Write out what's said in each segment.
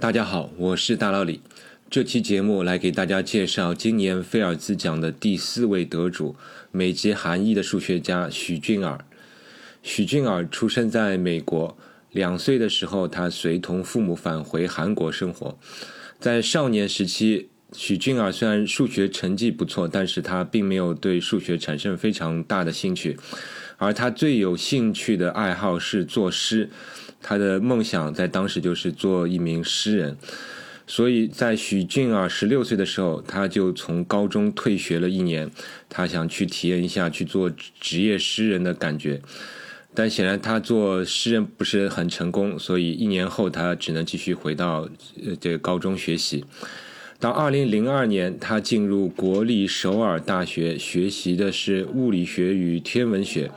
大家好，我是大老李。这期节目来给大家介绍今年菲尔兹奖的第四位得主——美籍韩裔的数学家许俊尔。许俊尔出生在美国，两岁的时候，他随同父母返回韩国生活。在少年时期，许俊尔虽然数学成绩不错，但是他并没有对数学产生非常大的兴趣，而他最有兴趣的爱好是作诗。他的梦想在当时就是做一名诗人，所以在许俊啊十六岁的时候，他就从高中退学了一年，他想去体验一下去做职业诗人的感觉。但显然他做诗人不是很成功，所以一年后他只能继续回到这个高中学习。到二零零二年，他进入国立首尔大学学习的是物理学与天文学。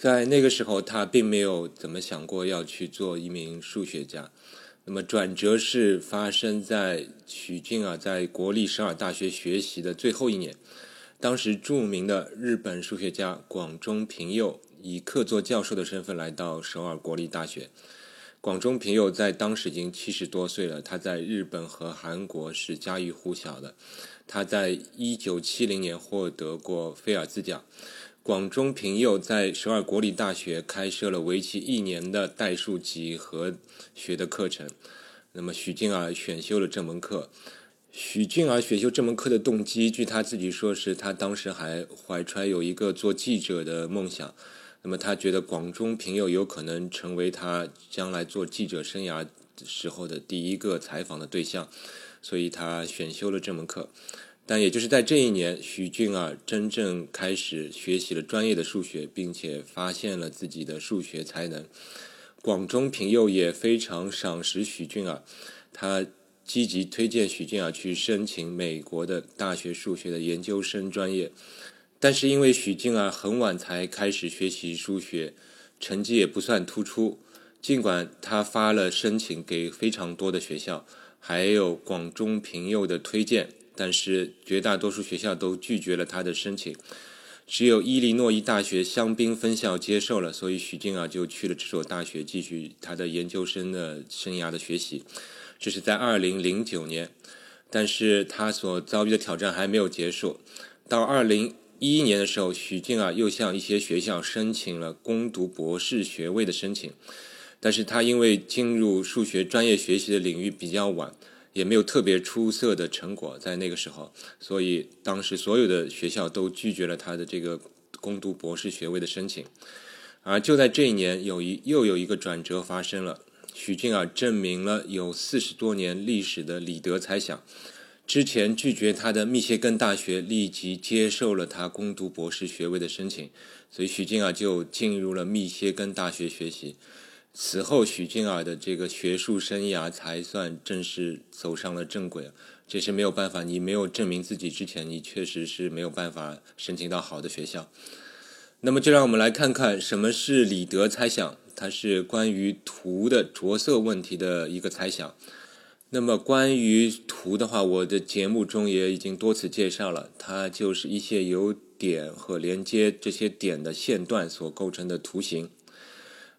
在那个时候，他并没有怎么想过要去做一名数学家。那么转折是发生在许俊啊在国立首尔大学学习的最后一年。当时著名的日本数学家广中平佑以客座教授的身份来到首尔国立大学。广中平佑在当时已经七十多岁了，他在日本和韩国是家喻户晓的。他在一九七零年获得过菲尔兹奖。广中平佑在首尔国立大学开设了为期一年的代数几何学的课程。那么许俊儿选修了这门课。许俊儿选修这门课的动机，据他自己说，是他当时还怀揣有一个做记者的梦想。那么他觉得广中平佑有可能成为他将来做记者生涯时候的第一个采访的对象，所以他选修了这门课。但也就是在这一年，许俊儿真正开始学习了专业的数学，并且发现了自己的数学才能。广中平佑也非常赏识许俊儿，他积极推荐许俊儿去申请美国的大学数学的研究生专业。但是因为许俊儿很晚才开始学习数学，成绩也不算突出，尽管他发了申请给非常多的学校，还有广中平佑的推荐。但是绝大多数学校都拒绝了他的申请，只有伊利诺伊大学香槟分校接受了，所以许静啊就去了这所大学继续他的研究生的生涯的学习。这是在二零零九年，但是他所遭遇的挑战还没有结束。到二零一一年的时候，许静啊又向一些学校申请了攻读博士学位的申请，但是他因为进入数学专业学习的领域比较晚。也没有特别出色的成果，在那个时候，所以当时所有的学校都拒绝了他的这个攻读博士学位的申请。而就在这一年，有一又有一个转折发生了，许俊尔证明了有四十多年历史的李德猜想。之前拒绝他的密歇根大学立即接受了他攻读博士学位的申请，所以许俊尔就进入了密歇根大学学习。此后，许俊尔的这个学术生涯才算正式走上了正轨。这是没有办法，你没有证明自己之前，你确实是没有办法申请到好的学校。那么，就让我们来看看什么是李德猜想。它是关于图的着色问题的一个猜想。那么，关于图的话，我的节目中也已经多次介绍了，它就是一些由点和连接这些点的线段所构成的图形。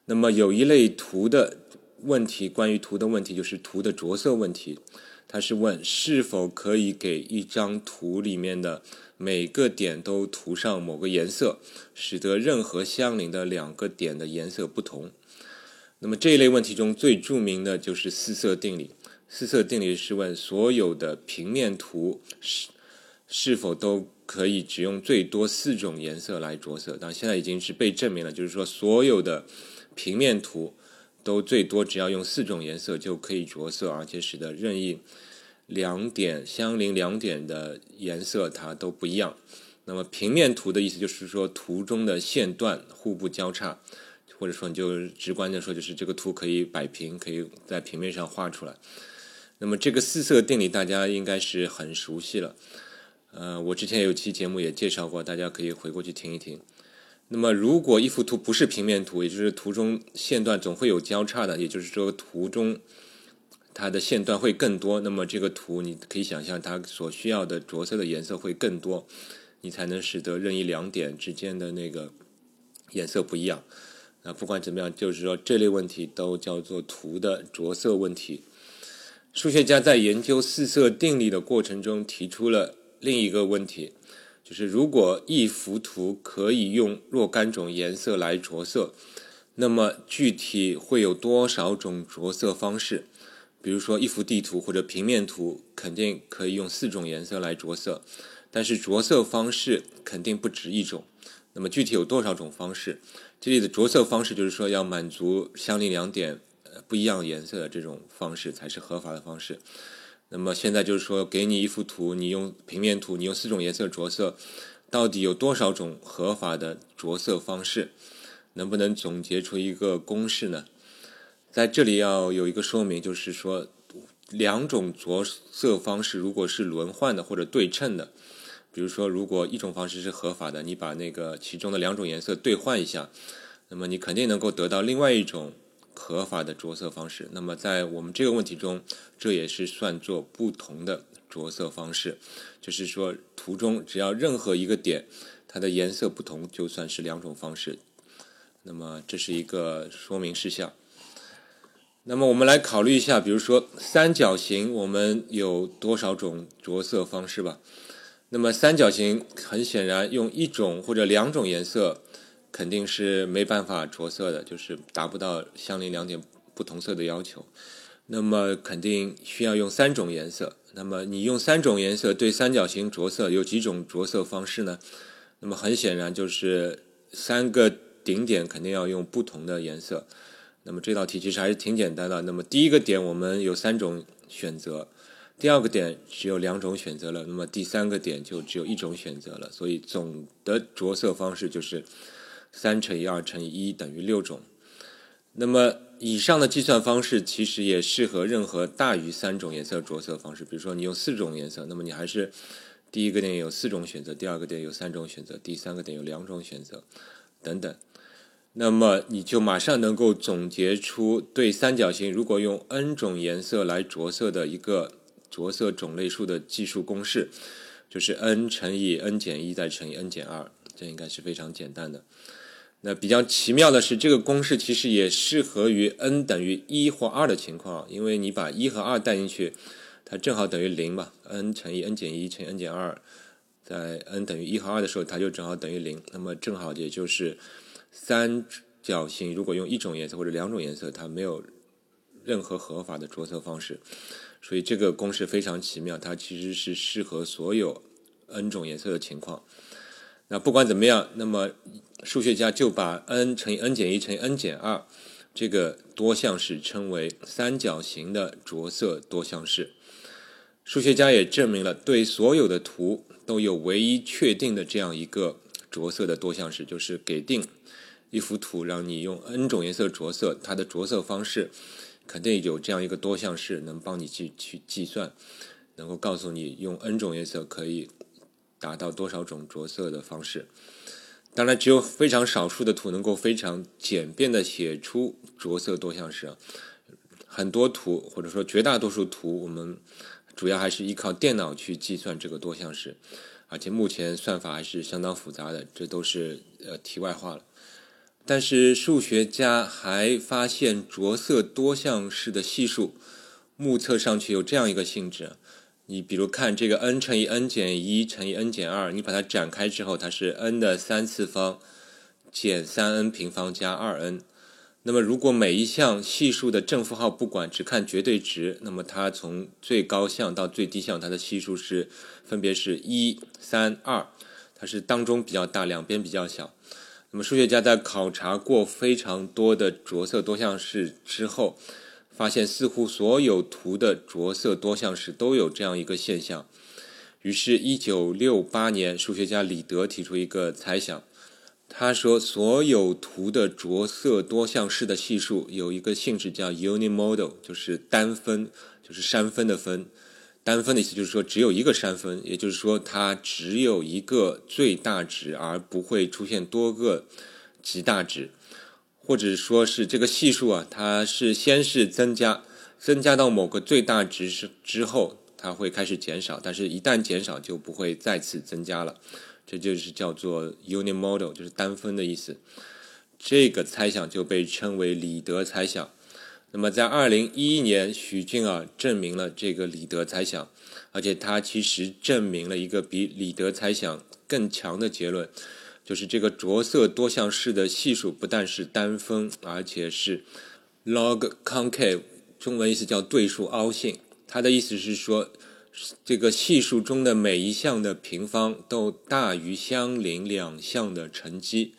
那么有一类图的问题，关于图的问题就是图的着色问题。它是问是否可以给一张图里面的每个点都涂上某个颜色，使得任何相邻的两个点的颜色不同。那么这一类问题中最著名的就是四色定理。四色定理是问所有的平面图是是否都可以只用最多四种颜色来着色。但现在已经是被证明了，就是说所有的。平面图都最多只要用四种颜色就可以着色，而且使得任意两点相邻两点的颜色它都不一样。那么平面图的意思就是说图中的线段互不交叉，或者说你就直观的说就是这个图可以摆平，可以在平面上画出来。那么这个四色定理大家应该是很熟悉了，呃，我之前有期节目也介绍过，大家可以回过去听一听。那么，如果一幅图不是平面图，也就是图中线段总会有交叉的，也就是说图中它的线段会更多，那么这个图你可以想象它所需要的着色的颜色会更多，你才能使得任意两点之间的那个颜色不一样。那不管怎么样，就是说这类问题都叫做图的着色问题。数学家在研究四色定理的过程中提出了另一个问题，就是如果一幅图可以用若干种颜色来着色，那么具体会有多少种着色方式？比如说一幅地图或者平面图，肯定可以用四种颜色来着色，但是着色方式肯定不止一种。那么具体有多少种方式？这里的着色方式就是说要满足相邻两点。不一样颜色的这种方式才是合法的方式。那么现在就是说，给你一幅图，你用平面图，你用四种颜色着色，到底有多少种合法的着色方式？能不能总结出一个公式呢？在这里要有一个说明，就是说，两种着色方式如果是轮换的或者对称的，比如说，如果一种方式是合法的，你把那个其中的两种颜色兑换一下，那么你肯定能够得到另外一种。合法的着色方式，那么在我们这个问题中，这也是算作不同的着色方式。就是说，图中只要任何一个点，它的颜色不同，就算是两种方式。那么这是一个说明事项。那么我们来考虑一下，比如说三角形，我们有多少种着色方式吧？那么三角形很显然用一种或者两种颜色。肯定是没办法着色的，就是达不到相邻两点不同色的要求。那么肯定需要用三种颜色。那么你用三种颜色对三角形着色，有几种着色方式呢？那么很显然就是三个顶点肯定要用不同的颜色。那么这道题其实还是挺简单的。那么第一个点我们有三种选择，第二个点只有两种选择了，那么第三个点就只有一种选择了。所以总的着色方式就是。三乘以二乘以一等于六种。那么以上的计算方式其实也适合任何大于三种颜色着色方式。比如说你用四种颜色，那么你还是第一个点有四种选择，第二个点有三种选择，第三个点有两种选择，等等。那么你就马上能够总结出对三角形如果用 n 种颜色来着色的一个着色种类数的计数公式，就是 n 乘以 n 减一再乘以 n 减二，这应该是非常简单的。那比较奇妙的是，这个公式其实也适合于 n 等于一或二的情况，因为你把一和二带进去，它正好等于零嘛。n 乘以 n 减一乘以 n 减二，在 n 等于一和二的时候，它就正好等于零。那么正好也就是三角形如果用一种颜色或者两种颜色，它没有任何合法的着色方式，所以这个公式非常奇妙，它其实是适合所有 n 种颜色的情况。那不管怎么样，那么。数学家就把 n 乘以 n 减一乘以 n 减二这个多项式称为三角形的着色多项式。数学家也证明了，对所有的图都有唯一确定的这样一个着色的多项式，就是给定一幅图，让你用 n 种颜色着色，它的着色方式肯定有这样一个多项式，能帮你去去计算，能够告诉你用 n 种颜色可以达到多少种着色的方式。当然，只有非常少数的图能够非常简便的写出着色多项式。很多图或者说绝大多数图，我们主要还是依靠电脑去计算这个多项式，而且目前算法还是相当复杂的。这都是呃题外话了。但是数学家还发现着色多项式的系数，目测上去有这样一个性质。你比如看这个 n 乘以 n 减一乘以 n 减二，你把它展开之后，它是 n 的三次方减三 n 平方加二 n。那么如果每一项系数的正负号不管，只看绝对值，那么它从最高项到最低项，它的系数是分别是一、三、二，它是当中比较大，两边比较小。那么数学家在考察过非常多的着色多项式之后。发现似乎所有图的着色多项式都有这样一个现象，于是1968年，数学家李德提出一个猜想，他说所有图的着色多项式的系数有一个性质叫 unimodal，就是单分，就是山分的分，单分的意思就是说只有一个山分，也就是说它只有一个最大值，而不会出现多个极大值。或者说是这个系数啊，它是先是增加，增加到某个最大值是之后，它会开始减少，但是一旦减少就不会再次增加了，这就是叫做 uni model，就是单分的意思。这个猜想就被称为李德猜想。那么在二零一一年，许俊啊证明了这个李德猜想，而且他其实证明了一个比李德猜想更强的结论，就是这个着色多项式的系数不但是单峰，而且是 log concave，中文意思叫对数凹性。它的意思是说，这个系数中的每一项的平方都大于相邻两项的乘积。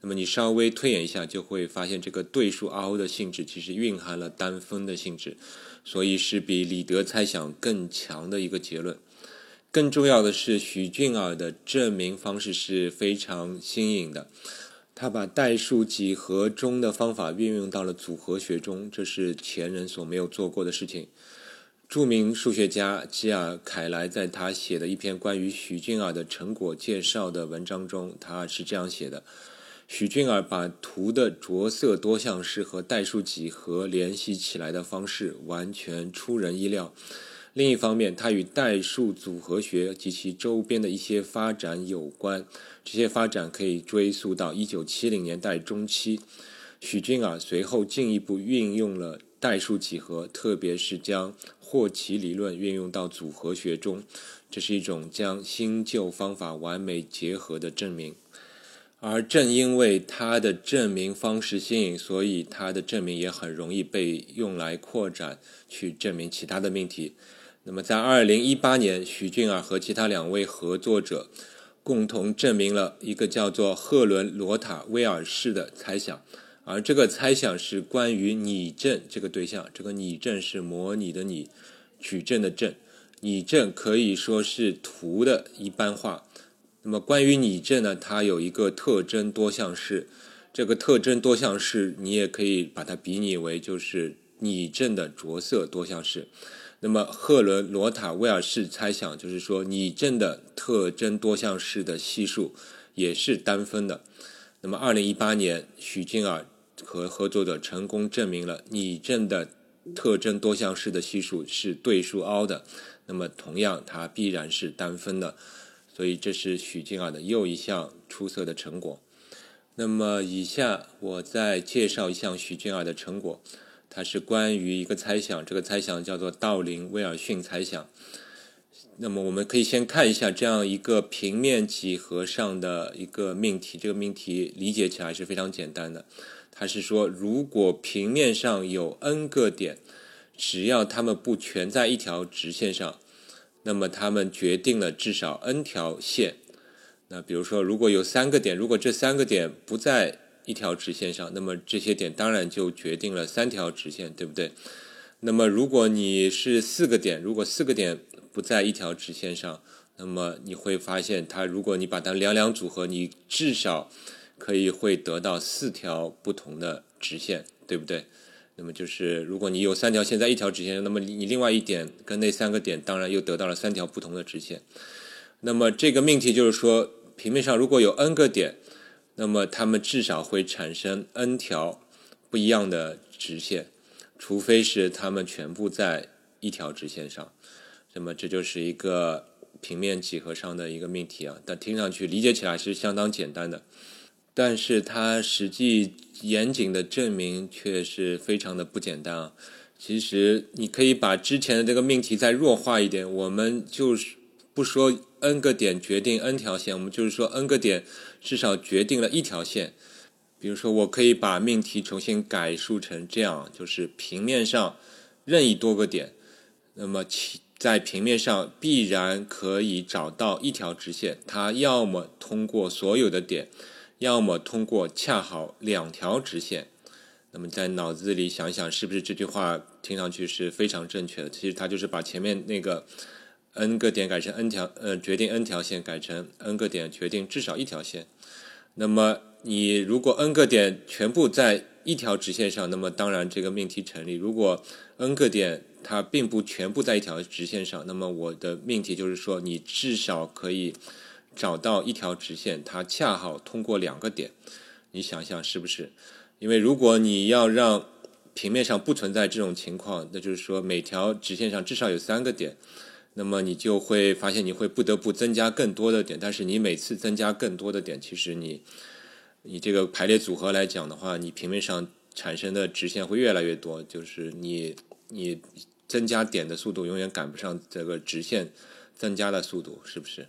那么你稍微推演一下，就会发现这个对数凹的性质其实蕴含了单峰的性质，所以是比李德猜想更强的一个结论。更重要的是，许俊尔的证明方式是非常新颖的，他把代数几何中的方法运用到了组合学中，这是前人所没有做过的事情。著名数学家基尔·凯莱在他写的一篇关于许俊尔的成果介绍的文章中，他是这样写的。许俊尔把图的着色多项式和代数几何联系起来的方式完全出人意料。另一方面，它与代数组合学及其周边的一些发展有关。这些发展可以追溯到1970年代中期。许俊啊随后进一步运用了代数几何，特别是将霍奇理论运用到组合学中。这是一种将新旧方法完美结合的证明。而正因为他的证明方式新颖，所以他的证明也很容易被用来扩展，去证明其他的命题。那么，在二零一八年，许俊儿和其他两位合作者共同证明了一个叫做赫伦罗塔威尔士的猜想，而这个猜想是关于拟阵这个对象。这个拟阵是模拟的拟，矩阵的阵，拟阵可以说是图的一般化。那么关于拟阵呢，它有一个特征多项式，这个特征多项式你也可以把它比拟为就是拟阵的着色多项式。那么赫伦罗塔威尔士猜想就是说拟阵的特征多项式的系数也是单分的。那么二零一八年，许金尔和合作者成功证明了拟阵的特征多项式的系数是对数凹的。那么同样，它必然是单分的。所以这是许静儿的又一项出色的成果。那么以下我再介绍一项许静儿的成果，它是关于一个猜想，这个猜想叫做道林威尔逊猜想。那么我们可以先看一下这样一个平面几何上的一个命题，这个命题理解起来是非常简单的。它是说，如果平面上有 n 个点，只要它们不全在一条直线上。那么它们决定了至少 n 条线。那比如说，如果有三个点，如果这三个点不在一条直线上，那么这些点当然就决定了三条直线，对不对？那么如果你是四个点，如果四个点不在一条直线上，那么你会发现，它如果你把它两两组合，你至少可以会得到四条不同的直线，对不对？那么就是，如果你有三条线在一条直线上，那么你另外一点跟那三个点，当然又得到了三条不同的直线。那么这个命题就是说，平面上如果有 n 个点，那么它们至少会产生 n 条不一样的直线，除非是它们全部在一条直线上。那么这就是一个平面几何上的一个命题啊，但听上去理解起来是相当简单的。但是它实际严谨的证明却是非常的不简单啊！其实你可以把之前的这个命题再弱化一点，我们就是不说 n 个点决定 n 条线，我们就是说 n 个点至少决定了一条线。比如说，我可以把命题重新改述成这样：就是平面上任意多个点，那么其在平面上必然可以找到一条直线，它要么通过所有的点。要么通过恰好两条直线，那么在脑子里想想，是不是这句话听上去是非常正确的？其实它就是把前面那个 n 个点改成 n 条，呃，决定 n 条线改成 n 个点决定至少一条线。那么你如果 n 个点全部在一条直线上，那么当然这个命题成立。如果 n 个点它并不全部在一条直线上，那么我的命题就是说，你至少可以。找到一条直线，它恰好通过两个点，你想想是不是？因为如果你要让平面上不存在这种情况，那就是说每条直线上至少有三个点，那么你就会发现你会不得不增加更多的点。但是你每次增加更多的点，其实你你这个排列组合来讲的话，你平面上产生的直线会越来越多，就是你你增加点的速度永远赶不上这个直线增加的速度，是不是？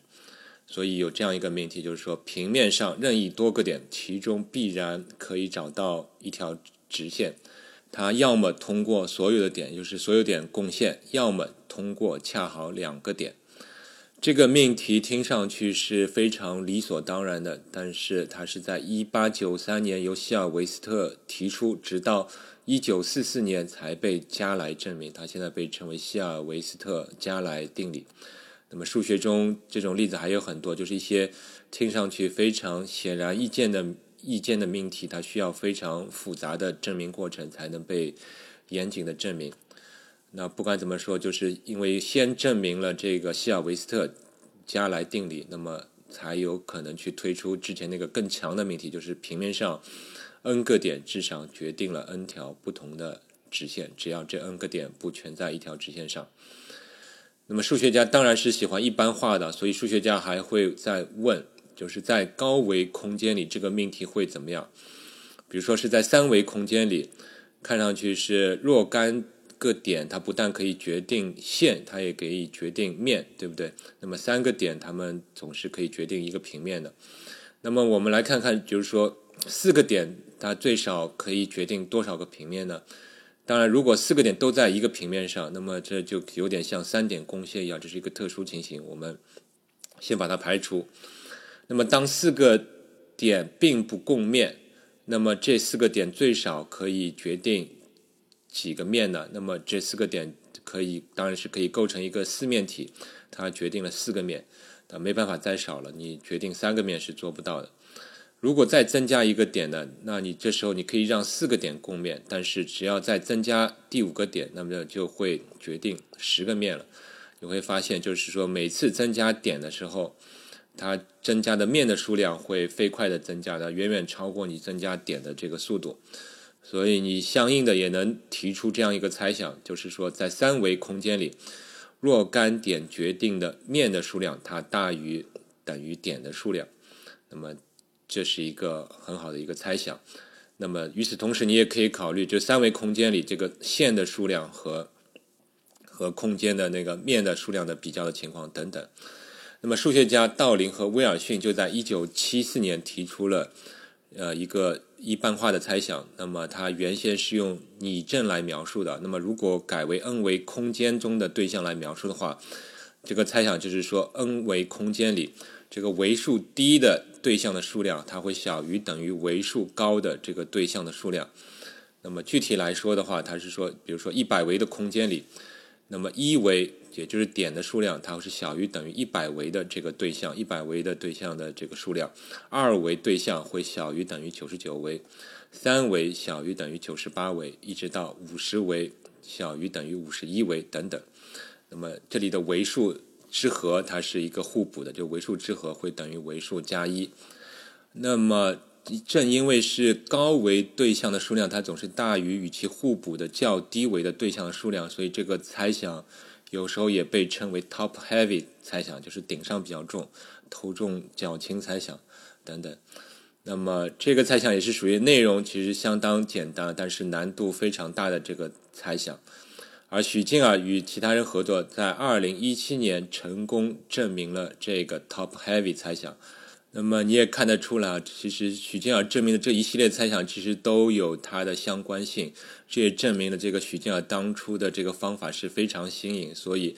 所以有这样一个命题，就是说平面上任意多个点，其中必然可以找到一条直线，它要么通过所有的点，就是所有点共线，要么通过恰好两个点。这个命题听上去是非常理所当然的，但是它是在1893年由希尔维斯特提出，直到1944年才被加来证明。它现在被称为希尔维斯特加来定理。那么数学中这种例子还有很多，就是一些听上去非常显然易见的意见的命题，它需要非常复杂的证明过程才能被严谨的证明。那不管怎么说，就是因为先证明了这个希尔维斯特加来定理，那么才有可能去推出之前那个更强的命题，就是平面上 n 个点至少决定了 n 条不同的直线，只要这 n 个点不全在一条直线上。那么数学家当然是喜欢一般化的，所以数学家还会再问，就是在高维空间里这个命题会怎么样？比如说是在三维空间里，看上去是若干。个点它不但可以决定线，它也可以决定面，对不对？那么三个点它们总是可以决定一个平面的。那么我们来看看，就是说四个点它最少可以决定多少个平面呢？当然，如果四个点都在一个平面上，那么这就有点像三点共线一样，这是一个特殊情形。我们先把它排除。那么当四个点并不共面，那么这四个点最少可以决定。几个面呢？那么这四个点可以，当然是可以构成一个四面体，它决定了四个面，那没办法再少了。你决定三个面是做不到的。如果再增加一个点呢？那你这时候你可以让四个点共面，但是只要再增加第五个点，那么就会决定十个面了。你会发现，就是说每次增加点的时候，它增加的面的数量会飞快的增加的，远远超过你增加点的这个速度。所以你相应的也能提出这样一个猜想，就是说在三维空间里，若干点决定的面的数量它大于等于点的数量，那么这是一个很好的一个猜想。那么与此同时，你也可以考虑，就三维空间里这个线的数量和和空间的那个面的数量的比较的情况等等。那么数学家道林和威尔逊就在一九七四年提出了。呃，一个一般化的猜想，那么它原先是用拟阵来描述的。那么如果改为 n 维空间中的对象来描述的话，这个猜想就是说，n 维空间里这个为数低的对象的数量，它会小于等于为数高的这个对象的数量。那么具体来说的话，它是说，比如说一百维的空间里，那么一维。也就是点的数量，它是小于等于一百维的这个对象，一百维的对象的这个数量；二维对象会小于等于九十九维，三维小于等于九十八维，一直到五十维小于等于五十一维等等。那么这里的维数之和它是一个互补的，就维数之和会等于维数加一。那么正因为是高维对象的数量，它总是大于与其互补的较低维的对象的数量，所以这个猜想。有时候也被称为 top heavy 猜想，就是顶上比较重，头重脚轻猜想等等。那么这个猜想也是属于内容其实相当简单，但是难度非常大的这个猜想。而许金尔与其他人合作，在2017年成功证明了这个 top heavy 猜想。那么你也看得出来，其实许金尔证明的这一系列猜想，其实都有它的相关性。这也证明了这个许金尔当初的这个方法是非常新颖。所以，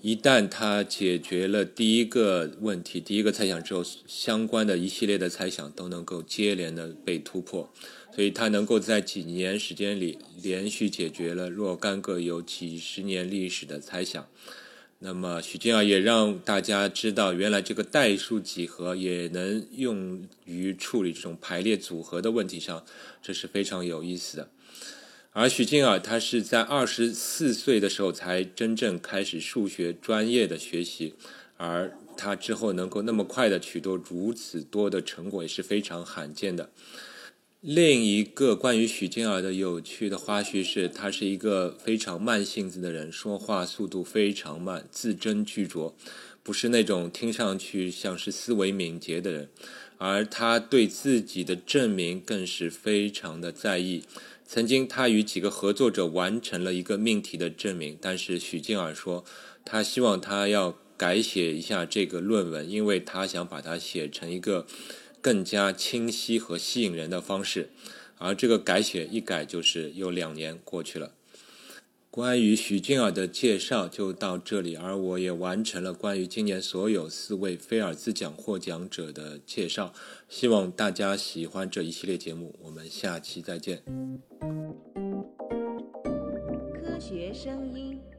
一旦他解决了第一个问题、第一个猜想之后，相关的一系列的猜想都能够接连的被突破。所以，他能够在几年时间里连续解决了若干个有几十年历史的猜想。那么许金尔也让大家知道，原来这个代数几何也能用于处理这种排列组合的问题上，这是非常有意思的。而许金尔他是在二十四岁的时候才真正开始数学专业的学习，而他之后能够那么快的取得如此多的成果，也是非常罕见的。另一个关于许静儿的有趣的花絮是，他是一个非常慢性子的人，说话速度非常慢，字斟句酌，不是那种听上去像是思维敏捷的人。而他对自己的证明更是非常的在意，曾经他与几个合作者完成了一个命题的证明，但是许静儿说，他希望他要改写一下这个论文，因为他想把它写成一个更加清晰和吸引人的方式。而这个改写一改就是又两年过去了。关于许俊儿的介绍就到这里，而我也完成了关于今年所有四位菲尔兹奖获奖者的介绍。希望大家喜欢这一系列节目，我们下期再见。科学声音。